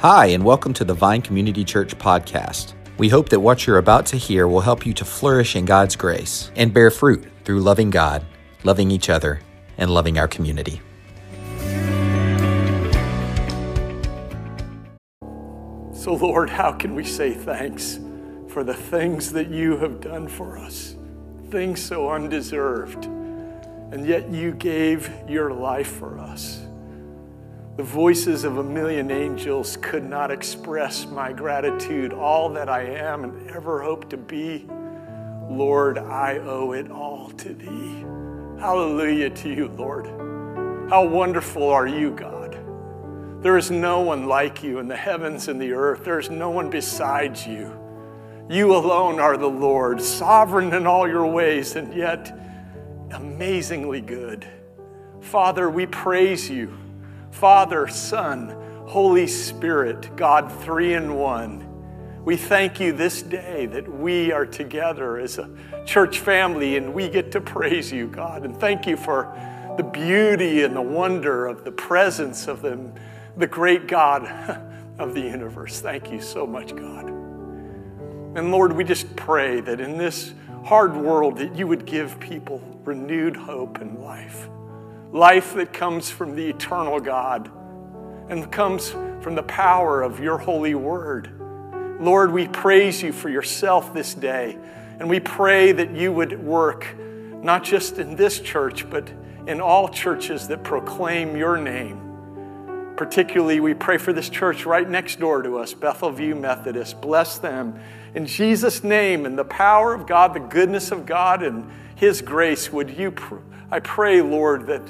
Hi, and welcome to the Vine Community Church podcast. We hope that what you're about to hear will help you to flourish in God's grace and bear fruit through loving God, loving each other, and loving our community. So, Lord, how can we say thanks for the things that you have done for us? Things so undeserved, and yet you gave your life for us. The voices of a million angels could not express my gratitude, all that I am and ever hope to be. Lord, I owe it all to thee. Hallelujah to you, Lord. How wonderful are you, God. There is no one like you in the heavens and the earth. There is no one besides you. You alone are the Lord, sovereign in all your ways, and yet amazingly good. Father, we praise you. Father, Son, Holy Spirit, God three in one. We thank you this day that we are together as a church family and we get to praise you, God. And thank you for the beauty and the wonder of the presence of the, the great God of the universe. Thank you so much, God. And Lord, we just pray that in this hard world that you would give people renewed hope and life life that comes from the eternal God and comes from the power of your holy word. Lord, we praise you for yourself this day, and we pray that you would work not just in this church, but in all churches that proclaim your name. Particularly, we pray for this church right next door to us, Bethel View Methodist. Bless them. In Jesus' name, and the power of God, the goodness of God, and His grace, would you, I pray, Lord, that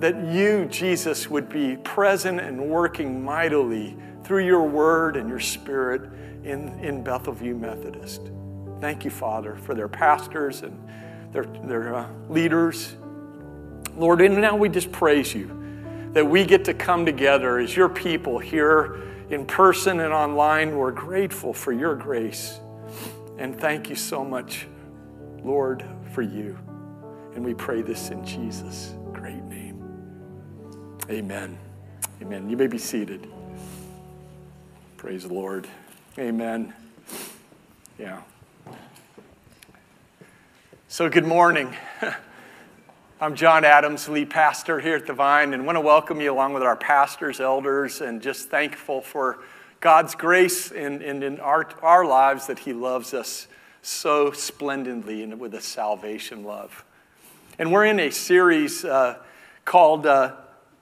that you, Jesus, would be present and working mightily through your word and your spirit in, in Bethel View Methodist. Thank you, Father, for their pastors and their, their uh, leaders. Lord, and now we just praise you that we get to come together as your people here in person and online. We're grateful for your grace. And thank you so much, Lord, for you. And we pray this in Jesus' great name. Amen. Amen. You may be seated. Praise the Lord. Amen. Yeah. So, good morning. I'm John Adams, lead pastor here at the Vine, and want to welcome you along with our pastors, elders, and just thankful for God's grace in, in, in our, our lives that He loves us so splendidly and with a salvation love. And we're in a series uh, called uh,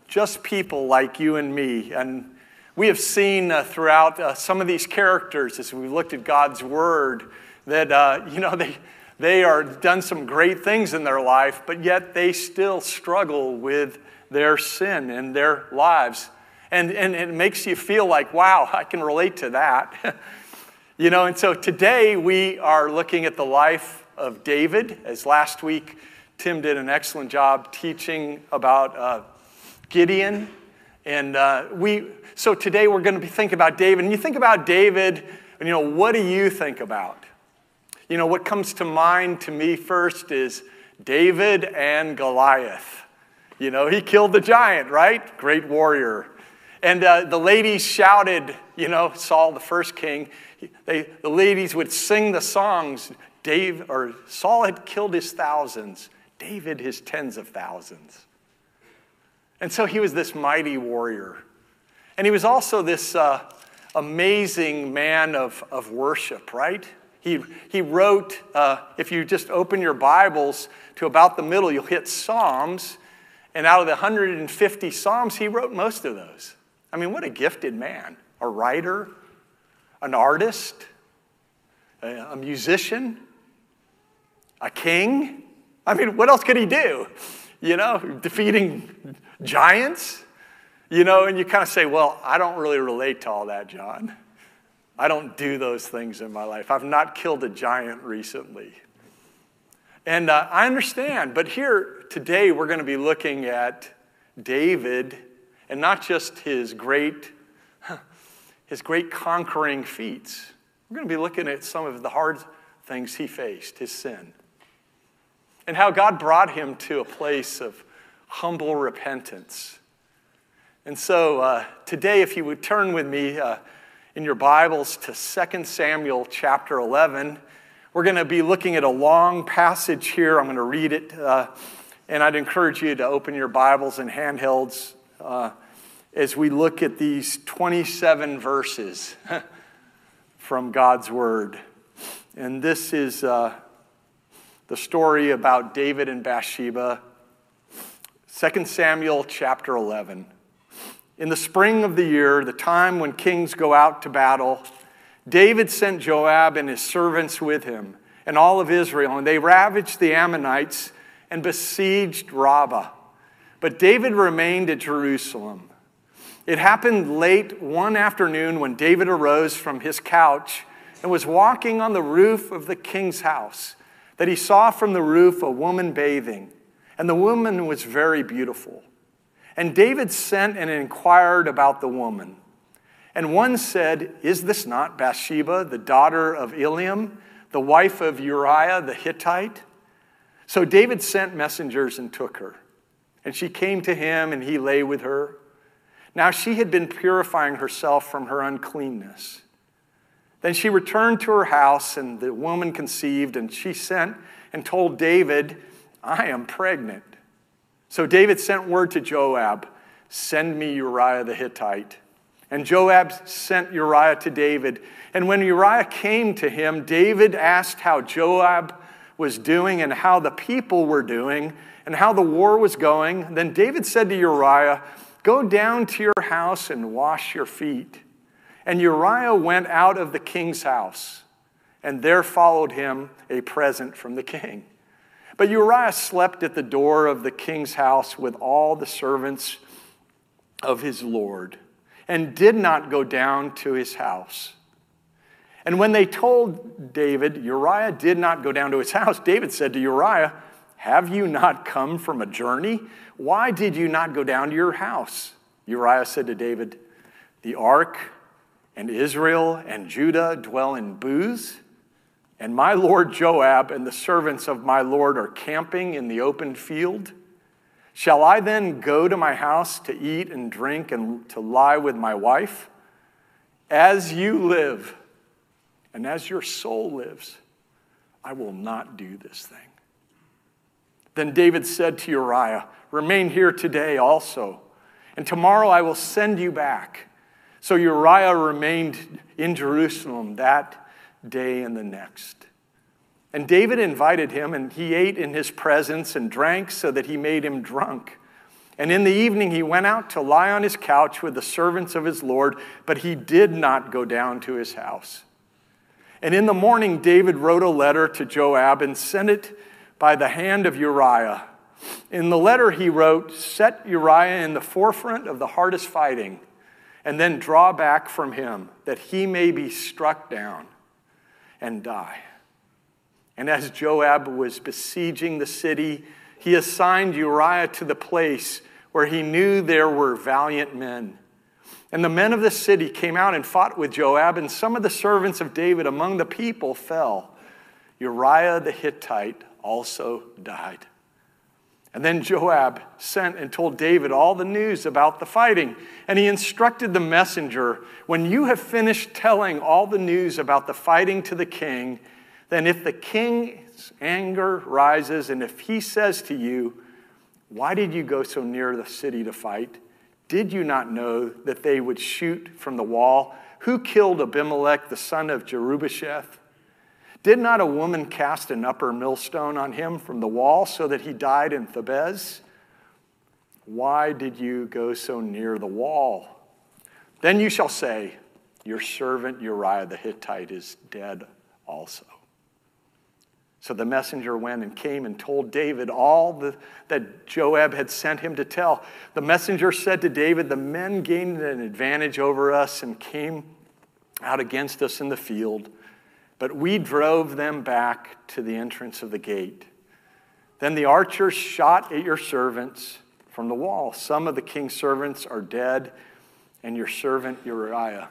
just people like you and me. And we have seen uh, throughout uh, some of these characters as we've looked at God's Word that, uh, you know, they, they are done some great things in their life, but yet they still struggle with their sin in their lives. And, and it makes you feel like, wow, I can relate to that. you know, and so today we are looking at the life of David. As last week, Tim did an excellent job teaching about uh, Gideon. And uh, we, so today we're going to be thinking about David. And you think about David, and you know, what do you think about? You know, what comes to mind to me first is David and Goliath. You know, he killed the giant, right? Great warrior. And uh, the ladies shouted, you know, Saul, the first king, they, the ladies would sing the songs. Dave, or Saul had killed his thousands, David his tens of thousands. And so he was this mighty warrior. And he was also this uh, amazing man of, of worship, right? He, he wrote, uh, if you just open your Bibles to about the middle, you'll hit Psalms. And out of the 150 Psalms, he wrote most of those. I mean, what a gifted man. A writer, an artist, a, a musician, a king. I mean, what else could he do? You know, defeating giants, you know, and you kind of say, well, I don't really relate to all that, John. I don't do those things in my life. I've not killed a giant recently. And uh, I understand, but here today we're going to be looking at David and not just his great, his great conquering feats. We're going to be looking at some of the hard things he faced, his sin, and how God brought him to a place of humble repentance. And so uh, today, if you would turn with me uh, in your Bibles to 2 Samuel chapter 11, we're going to be looking at a long passage here. I'm going to read it, uh, and I'd encourage you to open your Bibles and handhelds uh, as we look at these 27 verses from God's Word. And this is uh, the story about David and Bathsheba. 2 Samuel chapter 11. In the spring of the year, the time when kings go out to battle, David sent Joab and his servants with him and all of Israel, and they ravaged the Ammonites and besieged Rabbah. But David remained at Jerusalem. It happened late one afternoon when David arose from his couch and was walking on the roof of the king's house that he saw from the roof a woman bathing, and the woman was very beautiful. And David sent and inquired about the woman. And one said, Is this not Bathsheba, the daughter of Eliam, the wife of Uriah the Hittite? So David sent messengers and took her. And she came to him, and he lay with her. Now she had been purifying herself from her uncleanness. Then she returned to her house, and the woman conceived, and she sent and told David, I am pregnant. So David sent word to Joab Send me Uriah the Hittite. And Joab sent Uriah to David. And when Uriah came to him, David asked how Joab was doing and how the people were doing and how the war was going. Then David said to Uriah, Go down to your house and wash your feet. And Uriah went out of the king's house, and there followed him a present from the king. But Uriah slept at the door of the king's house with all the servants of his Lord and did not go down to his house. And when they told David, Uriah did not go down to his house, David said to Uriah, Have you not come from a journey? Why did you not go down to your house? Uriah said to David, The ark and Israel and Judah dwell in booths and my lord Joab and the servants of my lord are camping in the open field, shall I then go to my house to eat and drink and to lie with my wife? As you live, and as your soul lives, I will not do this thing. Then David said to Uriah, Remain here today also, and tomorrow I will send you back. So Uriah remained in Jerusalem that day and the next. And David invited him, and he ate in his presence and drank so that he made him drunk. And in the evening he went out to lie on his couch with the servants of his Lord, but he did not go down to his house. And in the morning, David wrote a letter to Joab and sent it by the hand of Uriah. In the letter, he wrote, Set Uriah in the forefront of the hardest fighting, and then draw back from him, that he may be struck down and die. And as Joab was besieging the city, he assigned Uriah to the place where he knew there were valiant men. And the men of the city came out and fought with Joab, and some of the servants of David among the people fell. Uriah the Hittite also died. And then Joab sent and told David all the news about the fighting. And he instructed the messenger when you have finished telling all the news about the fighting to the king, then if the king's anger rises and if he says to you, Why did you go so near the city to fight? Did you not know that they would shoot from the wall? Who killed Abimelech, the son of Jerubbesheth? Did not a woman cast an upper millstone on him from the wall so that he died in Thebez? Why did you go so near the wall? Then you shall say, Your servant Uriah the Hittite is dead also. So the messenger went and came and told David all the, that Joab had sent him to tell. The messenger said to David, The men gained an advantage over us and came out against us in the field. But we drove them back to the entrance of the gate. Then the archers shot at your servants from the wall. Some of the king's servants are dead, and your servant Uriah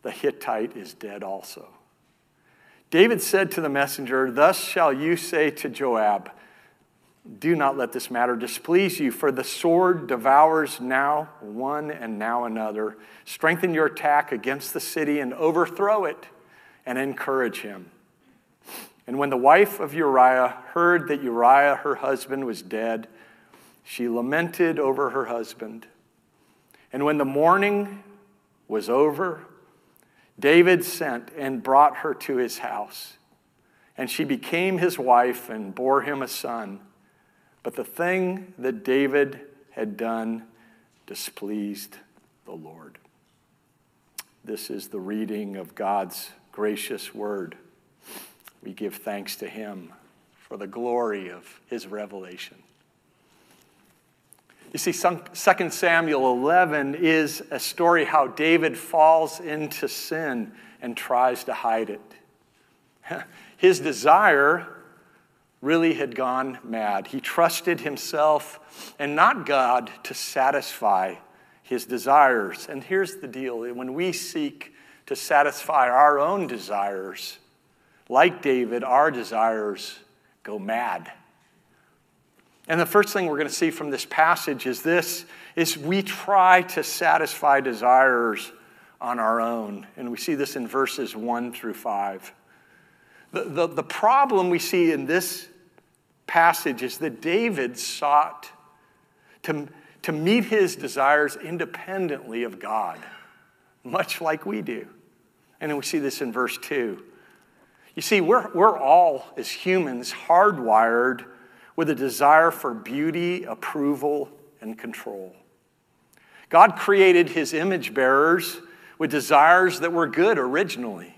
the Hittite is dead also. David said to the messenger, Thus shall you say to Joab, Do not let this matter displease you, for the sword devours now one and now another. Strengthen your attack against the city and overthrow it, and encourage him. And when the wife of Uriah heard that Uriah, her husband, was dead, she lamented over her husband. And when the mourning was over, David sent and brought her to his house. And she became his wife and bore him a son. But the thing that David had done displeased the Lord. This is the reading of God's gracious word. We give thanks to him for the glory of his revelation. You see, 2 Samuel 11 is a story how David falls into sin and tries to hide it. His desire really had gone mad. He trusted himself and not God to satisfy his desires. And here's the deal when we seek to satisfy our own desires, like David, our desires go mad. And the first thing we're going to see from this passage is this is we try to satisfy desires on our own. And we see this in verses 1 through 5. The, the, the problem we see in this passage is that David sought to, to meet his desires independently of God, much like we do. And then we see this in verse 2. You see, we're, we're all, as humans, hardwired with a desire for beauty, approval, and control. God created his image bearers with desires that were good originally.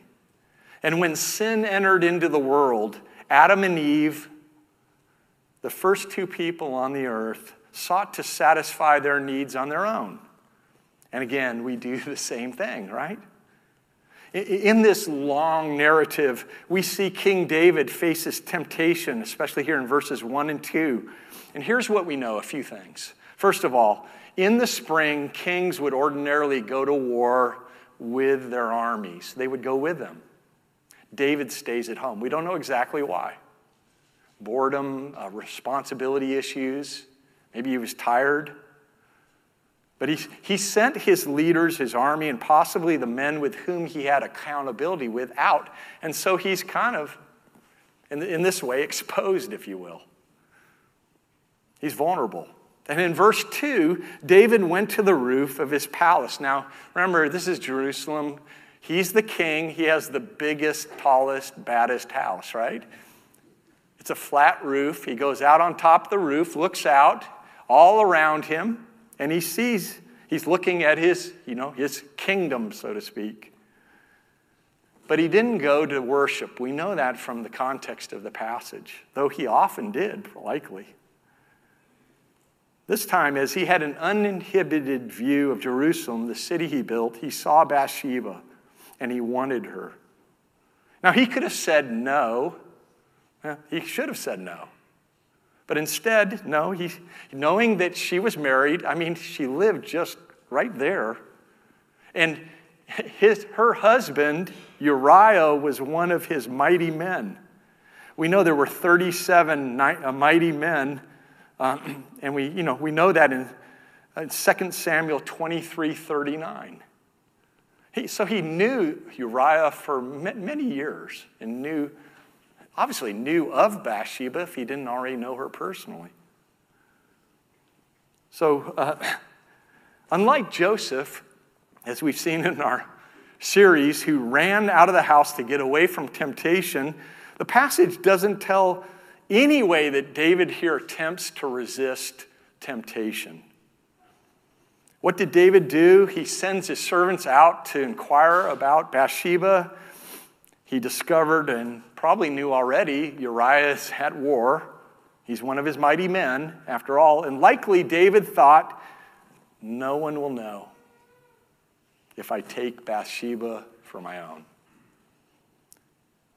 And when sin entered into the world, Adam and Eve the first two people on the earth sought to satisfy their needs on their own. And again, we do the same thing, right? In this long narrative, we see King David faces temptation, especially here in verses 1 and 2. And here's what we know a few things. First of all, in the spring, kings would ordinarily go to war with their armies, they would go with them. David stays at home. We don't know exactly why boredom, uh, responsibility issues. Maybe he was tired. But he, he sent his leaders, his army, and possibly the men with whom he had accountability with out. And so he's kind of, in, in this way, exposed, if you will. He's vulnerable. And in verse 2, David went to the roof of his palace. Now, remember, this is Jerusalem. He's the king. He has the biggest, tallest, baddest house, right? It's a flat roof. He goes out on top of the roof, looks out all around him, and he sees, he's looking at his, you know, his kingdom, so to speak. But he didn't go to worship. We know that from the context of the passage, though he often did, likely. This time, as he had an uninhibited view of Jerusalem, the city he built, he saw Bathsheba and he wanted her. Now, he could have said no, he should have said no. But instead, no, he, knowing that she was married, I mean, she lived just right there. And his, her husband, Uriah, was one of his mighty men. We know there were 37 uh, mighty men, um, and we, you know, we know that in, in 2 Samuel 23 39. He, so he knew Uriah for many years and knew obviously knew of Bathsheba if he didn't already know her personally. So, uh, unlike Joseph, as we've seen in our series, who ran out of the house to get away from temptation, the passage doesn't tell any way that David here attempts to resist temptation. What did David do? He sends his servants out to inquire about Bathsheba. He discovered and probably knew already Uriah is at war. He's one of his mighty men, after all. And likely David thought, no one will know if I take Bathsheba for my own.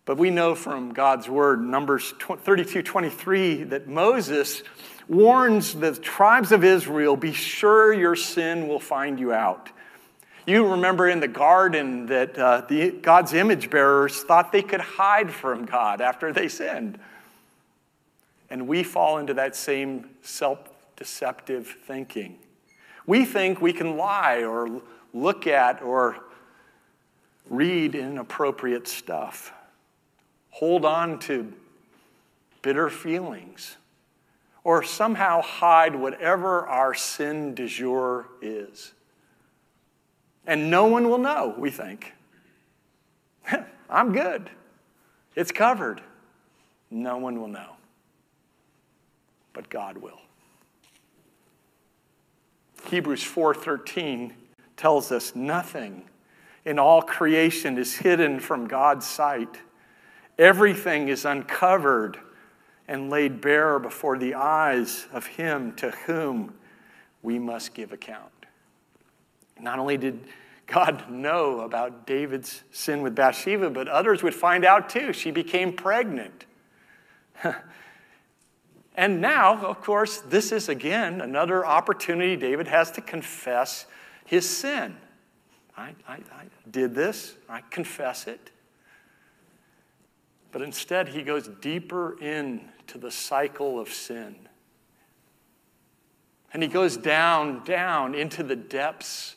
But we know from God's word, Numbers 32 23, that Moses warns the tribes of Israel be sure your sin will find you out. You remember in the garden that uh, the, God's image bearers thought they could hide from God after they sinned. And we fall into that same self deceptive thinking. We think we can lie or look at or read inappropriate stuff, hold on to bitter feelings, or somehow hide whatever our sin du jour is. And no one will know, we think. I'm good. It's covered. No one will know. But God will. Hebrews 4:13 tells us nothing in all creation is hidden from God's sight. Everything is uncovered and laid bare before the eyes of him to whom we must give account. Not only did God know about David's sin with Bathsheba, but others would find out too. She became pregnant. and now, of course, this is again another opportunity David has to confess his sin. I, I, I did this, I confess it. But instead, he goes deeper into the cycle of sin. And he goes down, down into the depths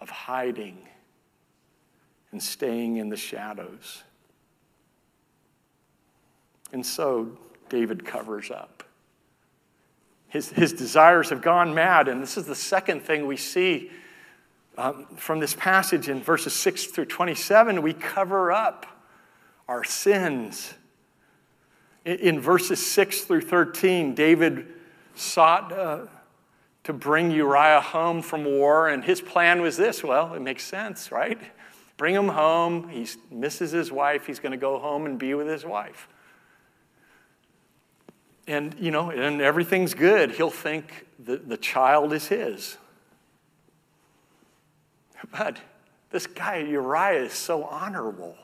of hiding and staying in the shadows. And so David covers up. His, his desires have gone mad, and this is the second thing we see um, from this passage in verses 6 through 27. We cover up our sins. In, in verses 6 through 13, David sought uh, to bring Uriah home from war, and his plan was this well, it makes sense, right? Bring him home. He misses his wife. He's going to go home and be with his wife. And, you know, and everything's good. He'll think that the child is his. But this guy, Uriah, is so honorable.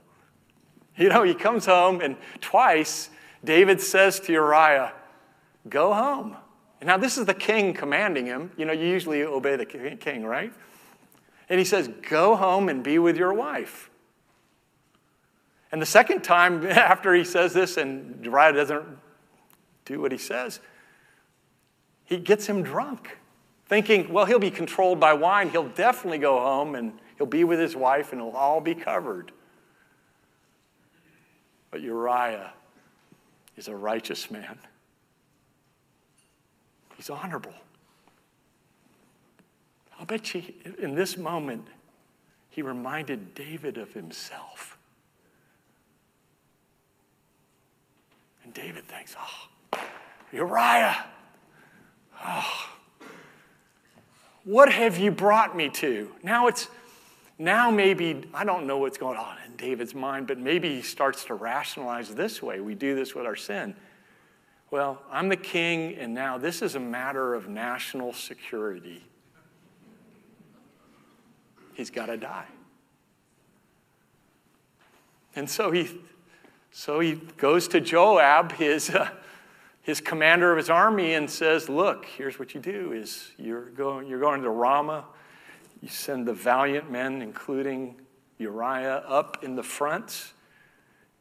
You know, he comes home, and twice David says to Uriah, Go home. And now, this is the king commanding him. You know, you usually obey the king, right? And he says, Go home and be with your wife. And the second time after he says this, and Uriah doesn't do what he says, he gets him drunk, thinking, well, he'll be controlled by wine. He'll definitely go home and he'll be with his wife and it'll all be covered. But Uriah is a righteous man. He's honorable. I'll bet you in this moment, he reminded David of himself. And David thinks, oh, Uriah, oh, what have you brought me to? Now it's, now maybe, I don't know what's going on in David's mind, but maybe he starts to rationalize this way. We do this with our sin. Well, I'm the king, and now this is a matter of national security. He's got to die. And so he, so he goes to Joab, his, uh, his commander of his army, and says, Look, here's what you do is you're going, you're going to Ramah. You send the valiant men, including Uriah, up in the front.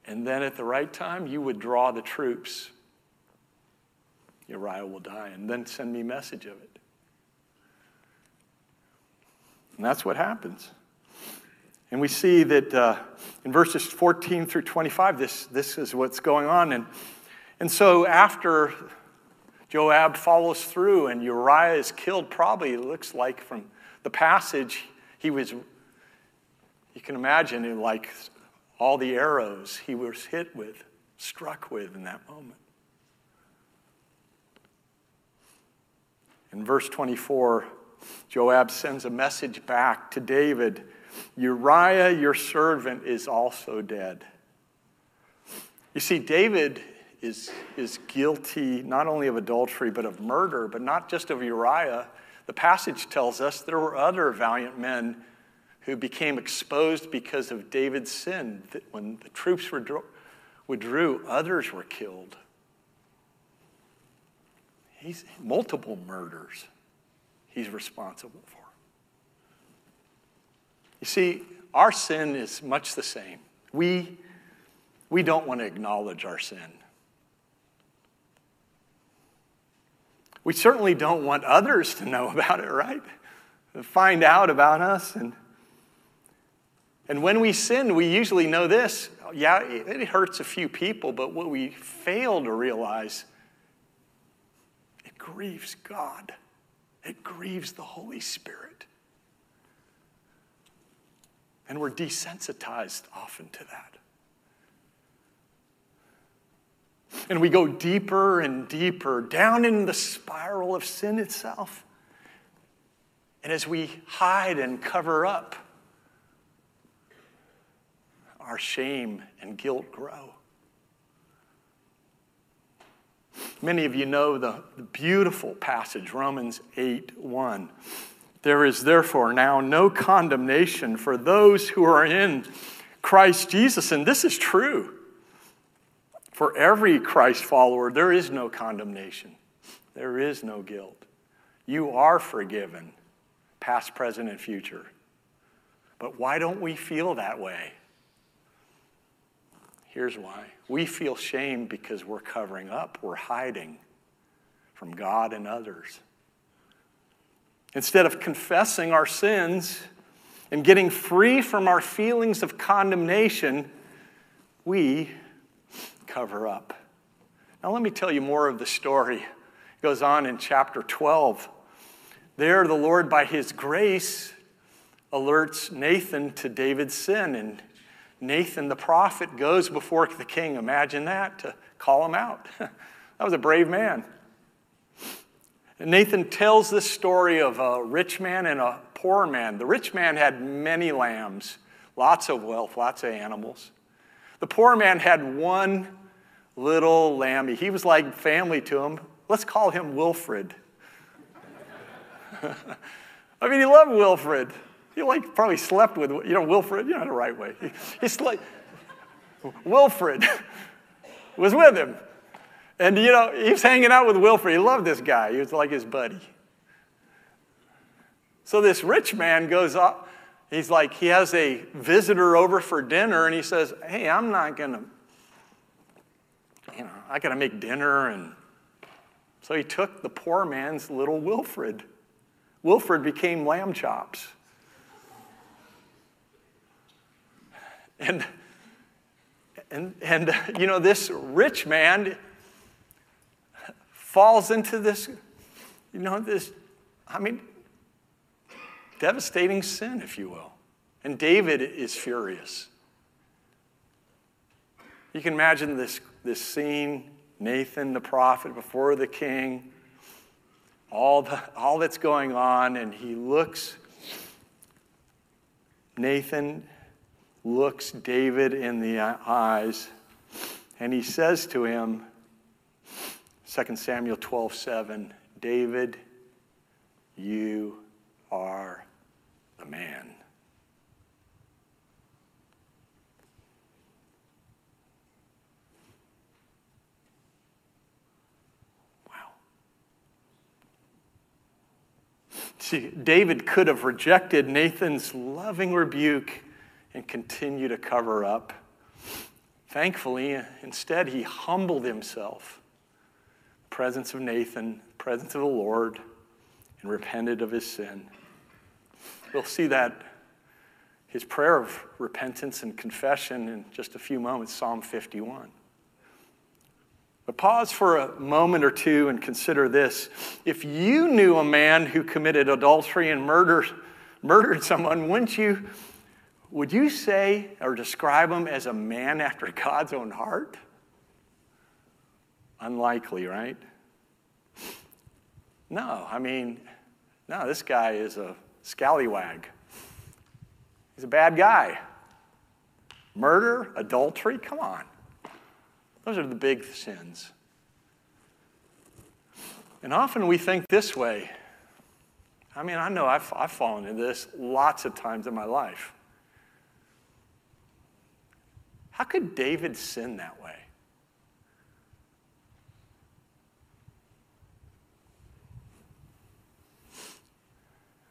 And then at the right time, you withdraw the troops Uriah will die, and then send me message of it. And that's what happens. And we see that uh, in verses 14 through 25, this, this is what's going on. And, and so after Joab follows through and Uriah is killed, probably it looks like from the passage, he was, you can imagine, like all the arrows he was hit with, struck with in that moment. In verse 24, Joab sends a message back to David Uriah, your servant, is also dead. You see, David is, is guilty not only of adultery, but of murder, but not just of Uriah. The passage tells us there were other valiant men who became exposed because of David's sin. When the troops withdrew, others were killed. He's multiple murders he's responsible for. You see, our sin is much the same. We, we don't want to acknowledge our sin. We certainly don't want others to know about it, right? Find out about us. And, and when we sin, we usually know this. Yeah, it hurts a few people, but what we fail to realize, grieves God. It grieves the Holy Spirit. And we're desensitized often to that. And we go deeper and deeper down in the spiral of sin itself. And as we hide and cover up, our shame and guilt grow. Many of you know the, the, beautiful passage, Romans 8 1. There is therefore now no condemnation for those who are in Christ Jesus. And this is true. For every Christ follower, there is no condemnation, there is no guilt. You are forgiven, past, present, and future. But why don't we feel that way? Here's why. We feel shame because we're covering up, we're hiding from God and others. Instead of confessing our sins and getting free from our feelings of condemnation, we cover up. Now, let me tell you more of the story. It goes on in chapter 12. There, the Lord, by his grace, alerts Nathan to David's sin. And Nathan, the prophet, goes before the king. Imagine that, to call him out. that was a brave man. And Nathan tells this story of a rich man and a poor man. The rich man had many lambs, lots of wealth, lots of animals. The poor man had one little lambie. He was like family to him. Let's call him Wilfred. I mean, he loved Wilfred. He like probably slept with you know Wilfred. You know the right way. He, he slept. Wilfred was with him, and you know he was hanging out with Wilfred. He loved this guy. He was like his buddy. So this rich man goes up. He's like he has a visitor over for dinner, and he says, "Hey, I'm not gonna you know, I got to make dinner. And so he took the poor man's little Wilfred. Wilfred became lamb chops. And, and, and you know, this rich man falls into this, you know, this, I mean, devastating sin, if you will. And David is furious. You can imagine this this scene Nathan the prophet before the king, all, the, all that's going on, and he looks, Nathan looks David in the eyes, and he says to him, 2 Samuel 12 7, David, you are the man. See, David could have rejected Nathan's loving rebuke and continued to cover up. Thankfully, instead, he humbled himself. Presence of Nathan, presence of the Lord, and repented of his sin. We'll see that his prayer of repentance and confession in just a few moments, Psalm 51. But pause for a moment or two and consider this. If you knew a man who committed adultery and murder, murdered someone, wouldn't you, would you say or describe him as a man after God's own heart? Unlikely, right? No, I mean, no, this guy is a scallywag. He's a bad guy. Murder, adultery, come on. Those are the big sins. And often we think this way. I mean, I know I've, I've fallen into this lots of times in my life. How could David sin that way?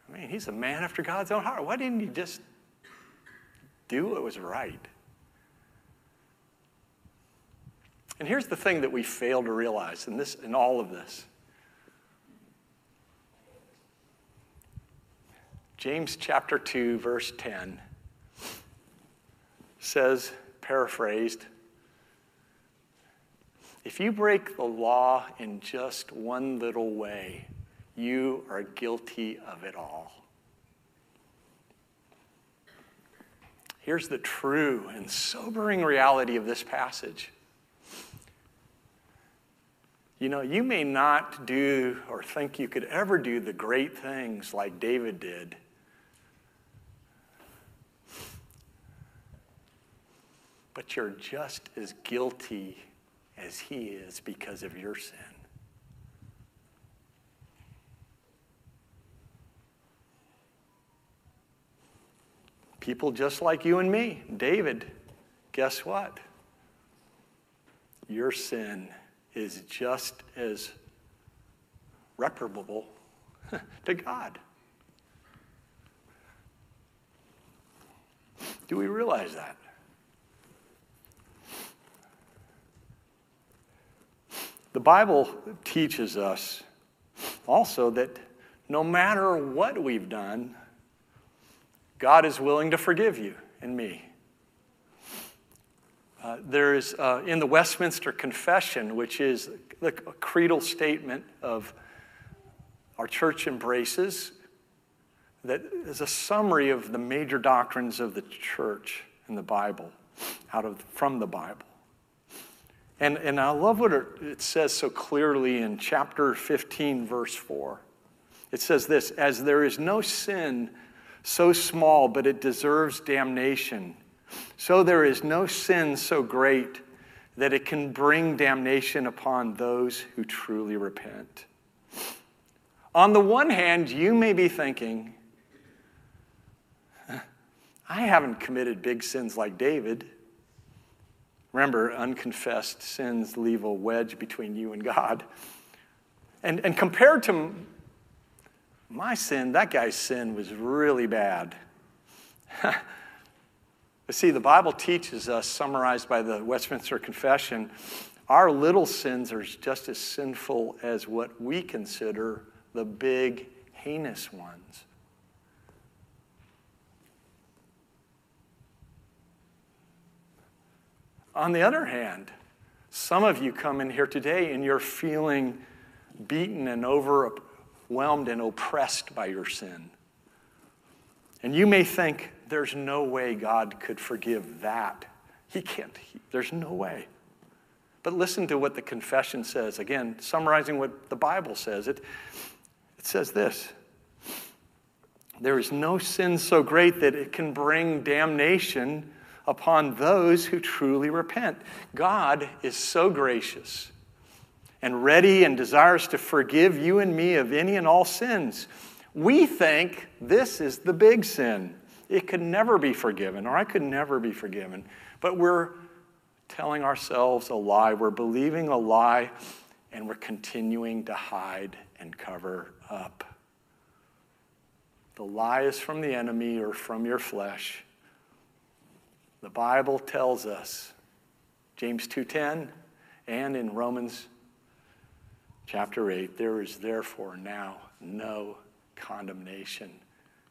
I mean, he's a man after God's own heart. Why didn't he just do what was right? And here's the thing that we fail to realize in this in all of this. James chapter 2 verse 10 says paraphrased, if you break the law in just one little way, you are guilty of it all. Here's the true and sobering reality of this passage. You know, you may not do or think you could ever do the great things like David did. But you're just as guilty as he is because of your sin. People just like you and me. David, guess what? Your sin is just as reprobable to God. Do we realize that? The Bible teaches us also that no matter what we've done, God is willing to forgive you and me. Uh, there is uh, in the Westminster Confession, which is the creedal statement of our church embraces, that is a summary of the major doctrines of the church in the Bible, out of from the Bible. And, and I love what it says so clearly in chapter 15, verse 4. It says this As there is no sin so small, but it deserves damnation, so there is no sin so great that it can bring damnation upon those who truly repent. On the one hand, you may be thinking, I haven't committed big sins like David. Remember, unconfessed sins leave a wedge between you and God. And, and compared to my sin, that guy's sin was really bad. but see, the Bible teaches us, summarized by the Westminster Confession, our little sins are just as sinful as what we consider the big, heinous ones. On the other hand, some of you come in here today and you're feeling beaten and overwhelmed and oppressed by your sin. And you may think, there's no way God could forgive that. He can't. He, there's no way. But listen to what the confession says. Again, summarizing what the Bible says. It, it says this There is no sin so great that it can bring damnation upon those who truly repent. God is so gracious and ready and desires to forgive you and me of any and all sins. We think this is the big sin. It could never be forgiven, or I could never be forgiven. But we're telling ourselves a lie. We're believing a lie, and we're continuing to hide and cover up. The lie is from the enemy or from your flesh. The Bible tells us, James 2:10 and in Romans chapter 8, there is therefore now no condemnation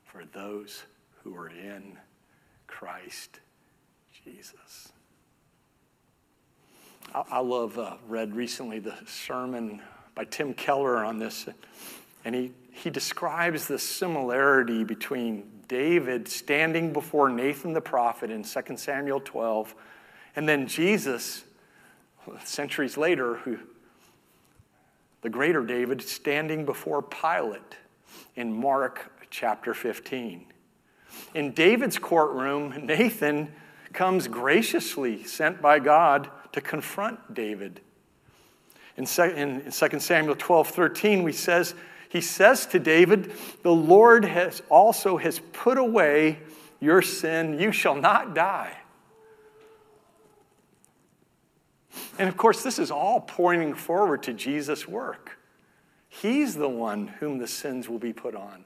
for those who are in Christ Jesus. I, I love, uh, read recently the sermon by Tim Keller on this, and he, he describes the similarity between David standing before Nathan the prophet in 2 Samuel 12, and then Jesus, centuries later, who, the greater David, standing before Pilate in Mark chapter 15. In David's courtroom, Nathan comes graciously sent by God to confront David. In 2 Samuel 12 13, we says, he says to David, The Lord has also has put away your sin. You shall not die. And of course, this is all pointing forward to Jesus' work. He's the one whom the sins will be put on.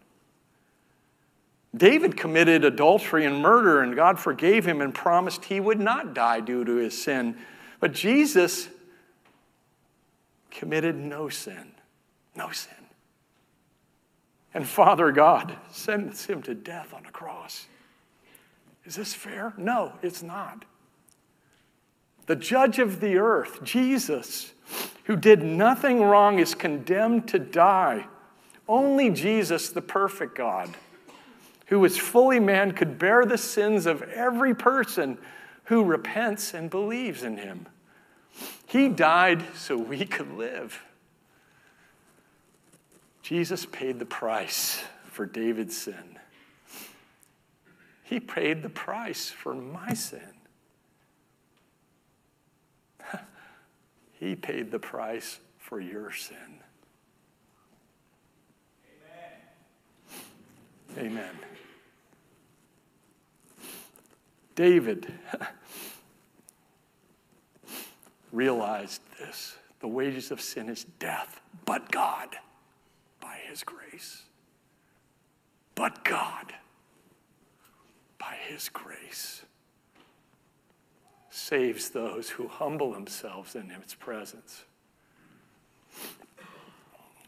David committed adultery and murder, and God forgave him and promised he would not die due to his sin. But Jesus committed no sin. No sin. And Father God sends him to death on a cross. Is this fair? No, it's not. The judge of the earth, Jesus, who did nothing wrong, is condemned to die. Only Jesus, the perfect God, who was fully man, could bear the sins of every person who repents and believes in him. He died so we could live. Jesus paid the price for David's sin. He paid the price for my sin. he paid the price for your sin. Amen. Amen. David realized this. The wages of sin is death, but God His grace. But God, by His grace, saves those who humble themselves in His presence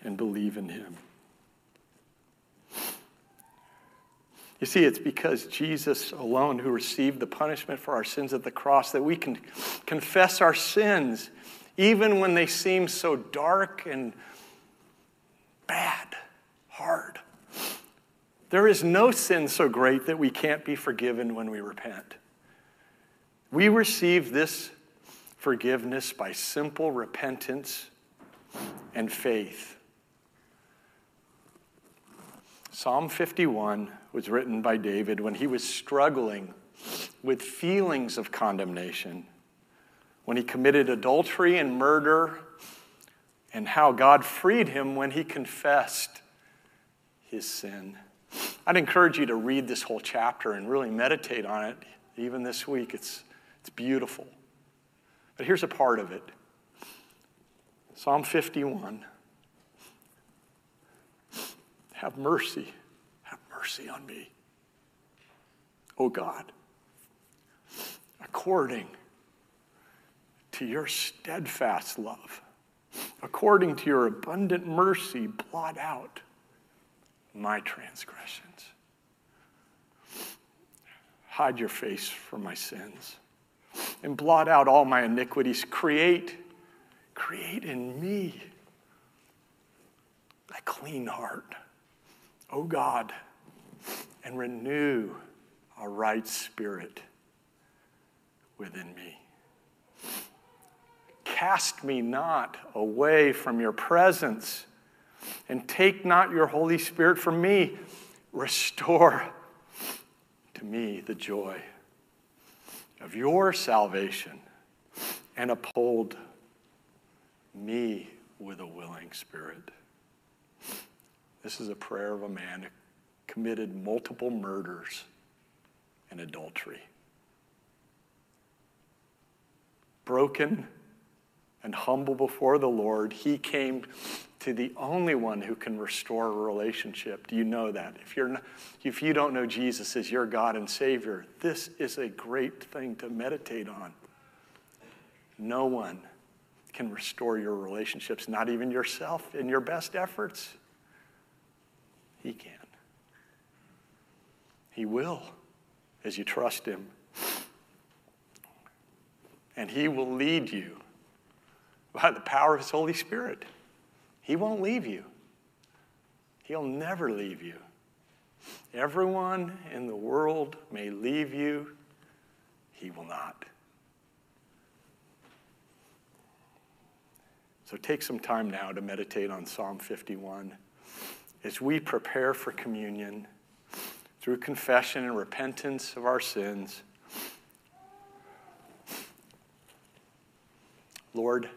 and believe in Him. You see, it's because Jesus alone, who received the punishment for our sins at the cross, that we can confess our sins, even when they seem so dark and bad, hard. There is no sin so great that we can't be forgiven when we repent. We receive this forgiveness by simple repentance and faith. Psalm 51 was written by David when he was struggling with feelings of condemnation, when he committed adultery and murder and how God freed him when he confessed his sin. I'd encourage you to read this whole chapter and really meditate on it, even this week. It's, it's beautiful. But here's a part of it Psalm 51 Have mercy, have mercy on me, O God, according to your steadfast love according to your abundant mercy, blot out my transgressions. Hide your face from my sins and blot out all my iniquities. Create, create in me a clean heart, O oh God, and renew a right spirit within me. Cast me not away from your presence, and take not your Holy Spirit from me. Restore to me the joy of your salvation, and uphold me with a willing spirit. This is a prayer of a man who committed multiple murders and adultery. Broken and humble before the Lord, he came to the only one who can restore a relationship. Do you know that? If, you're not, if you don't know Jesus as your God and Savior, this is a great thing to meditate on. No one can restore your relationships, not even yourself in your best efforts. He can. He will as you trust Him. And He will lead you by the power of His Holy Spirit. He won't leave you, He'll never leave you. Everyone in the world may leave you, He will not. So take some time now to meditate on Psalm 51 as we prepare for communion through confession and repentance of our sins. Lord,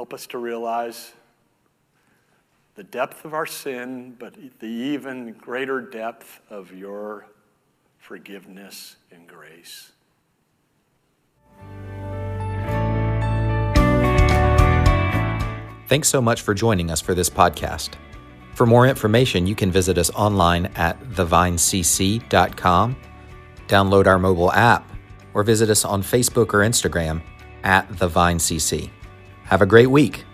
Help us to realize the depth of our sin, but the even greater depth of your forgiveness and grace. Thanks so much for joining us for this podcast. For more information, you can visit us online at thevinecc.com, download our mobile app, or visit us on Facebook or Instagram at thevinecc. Have a great week.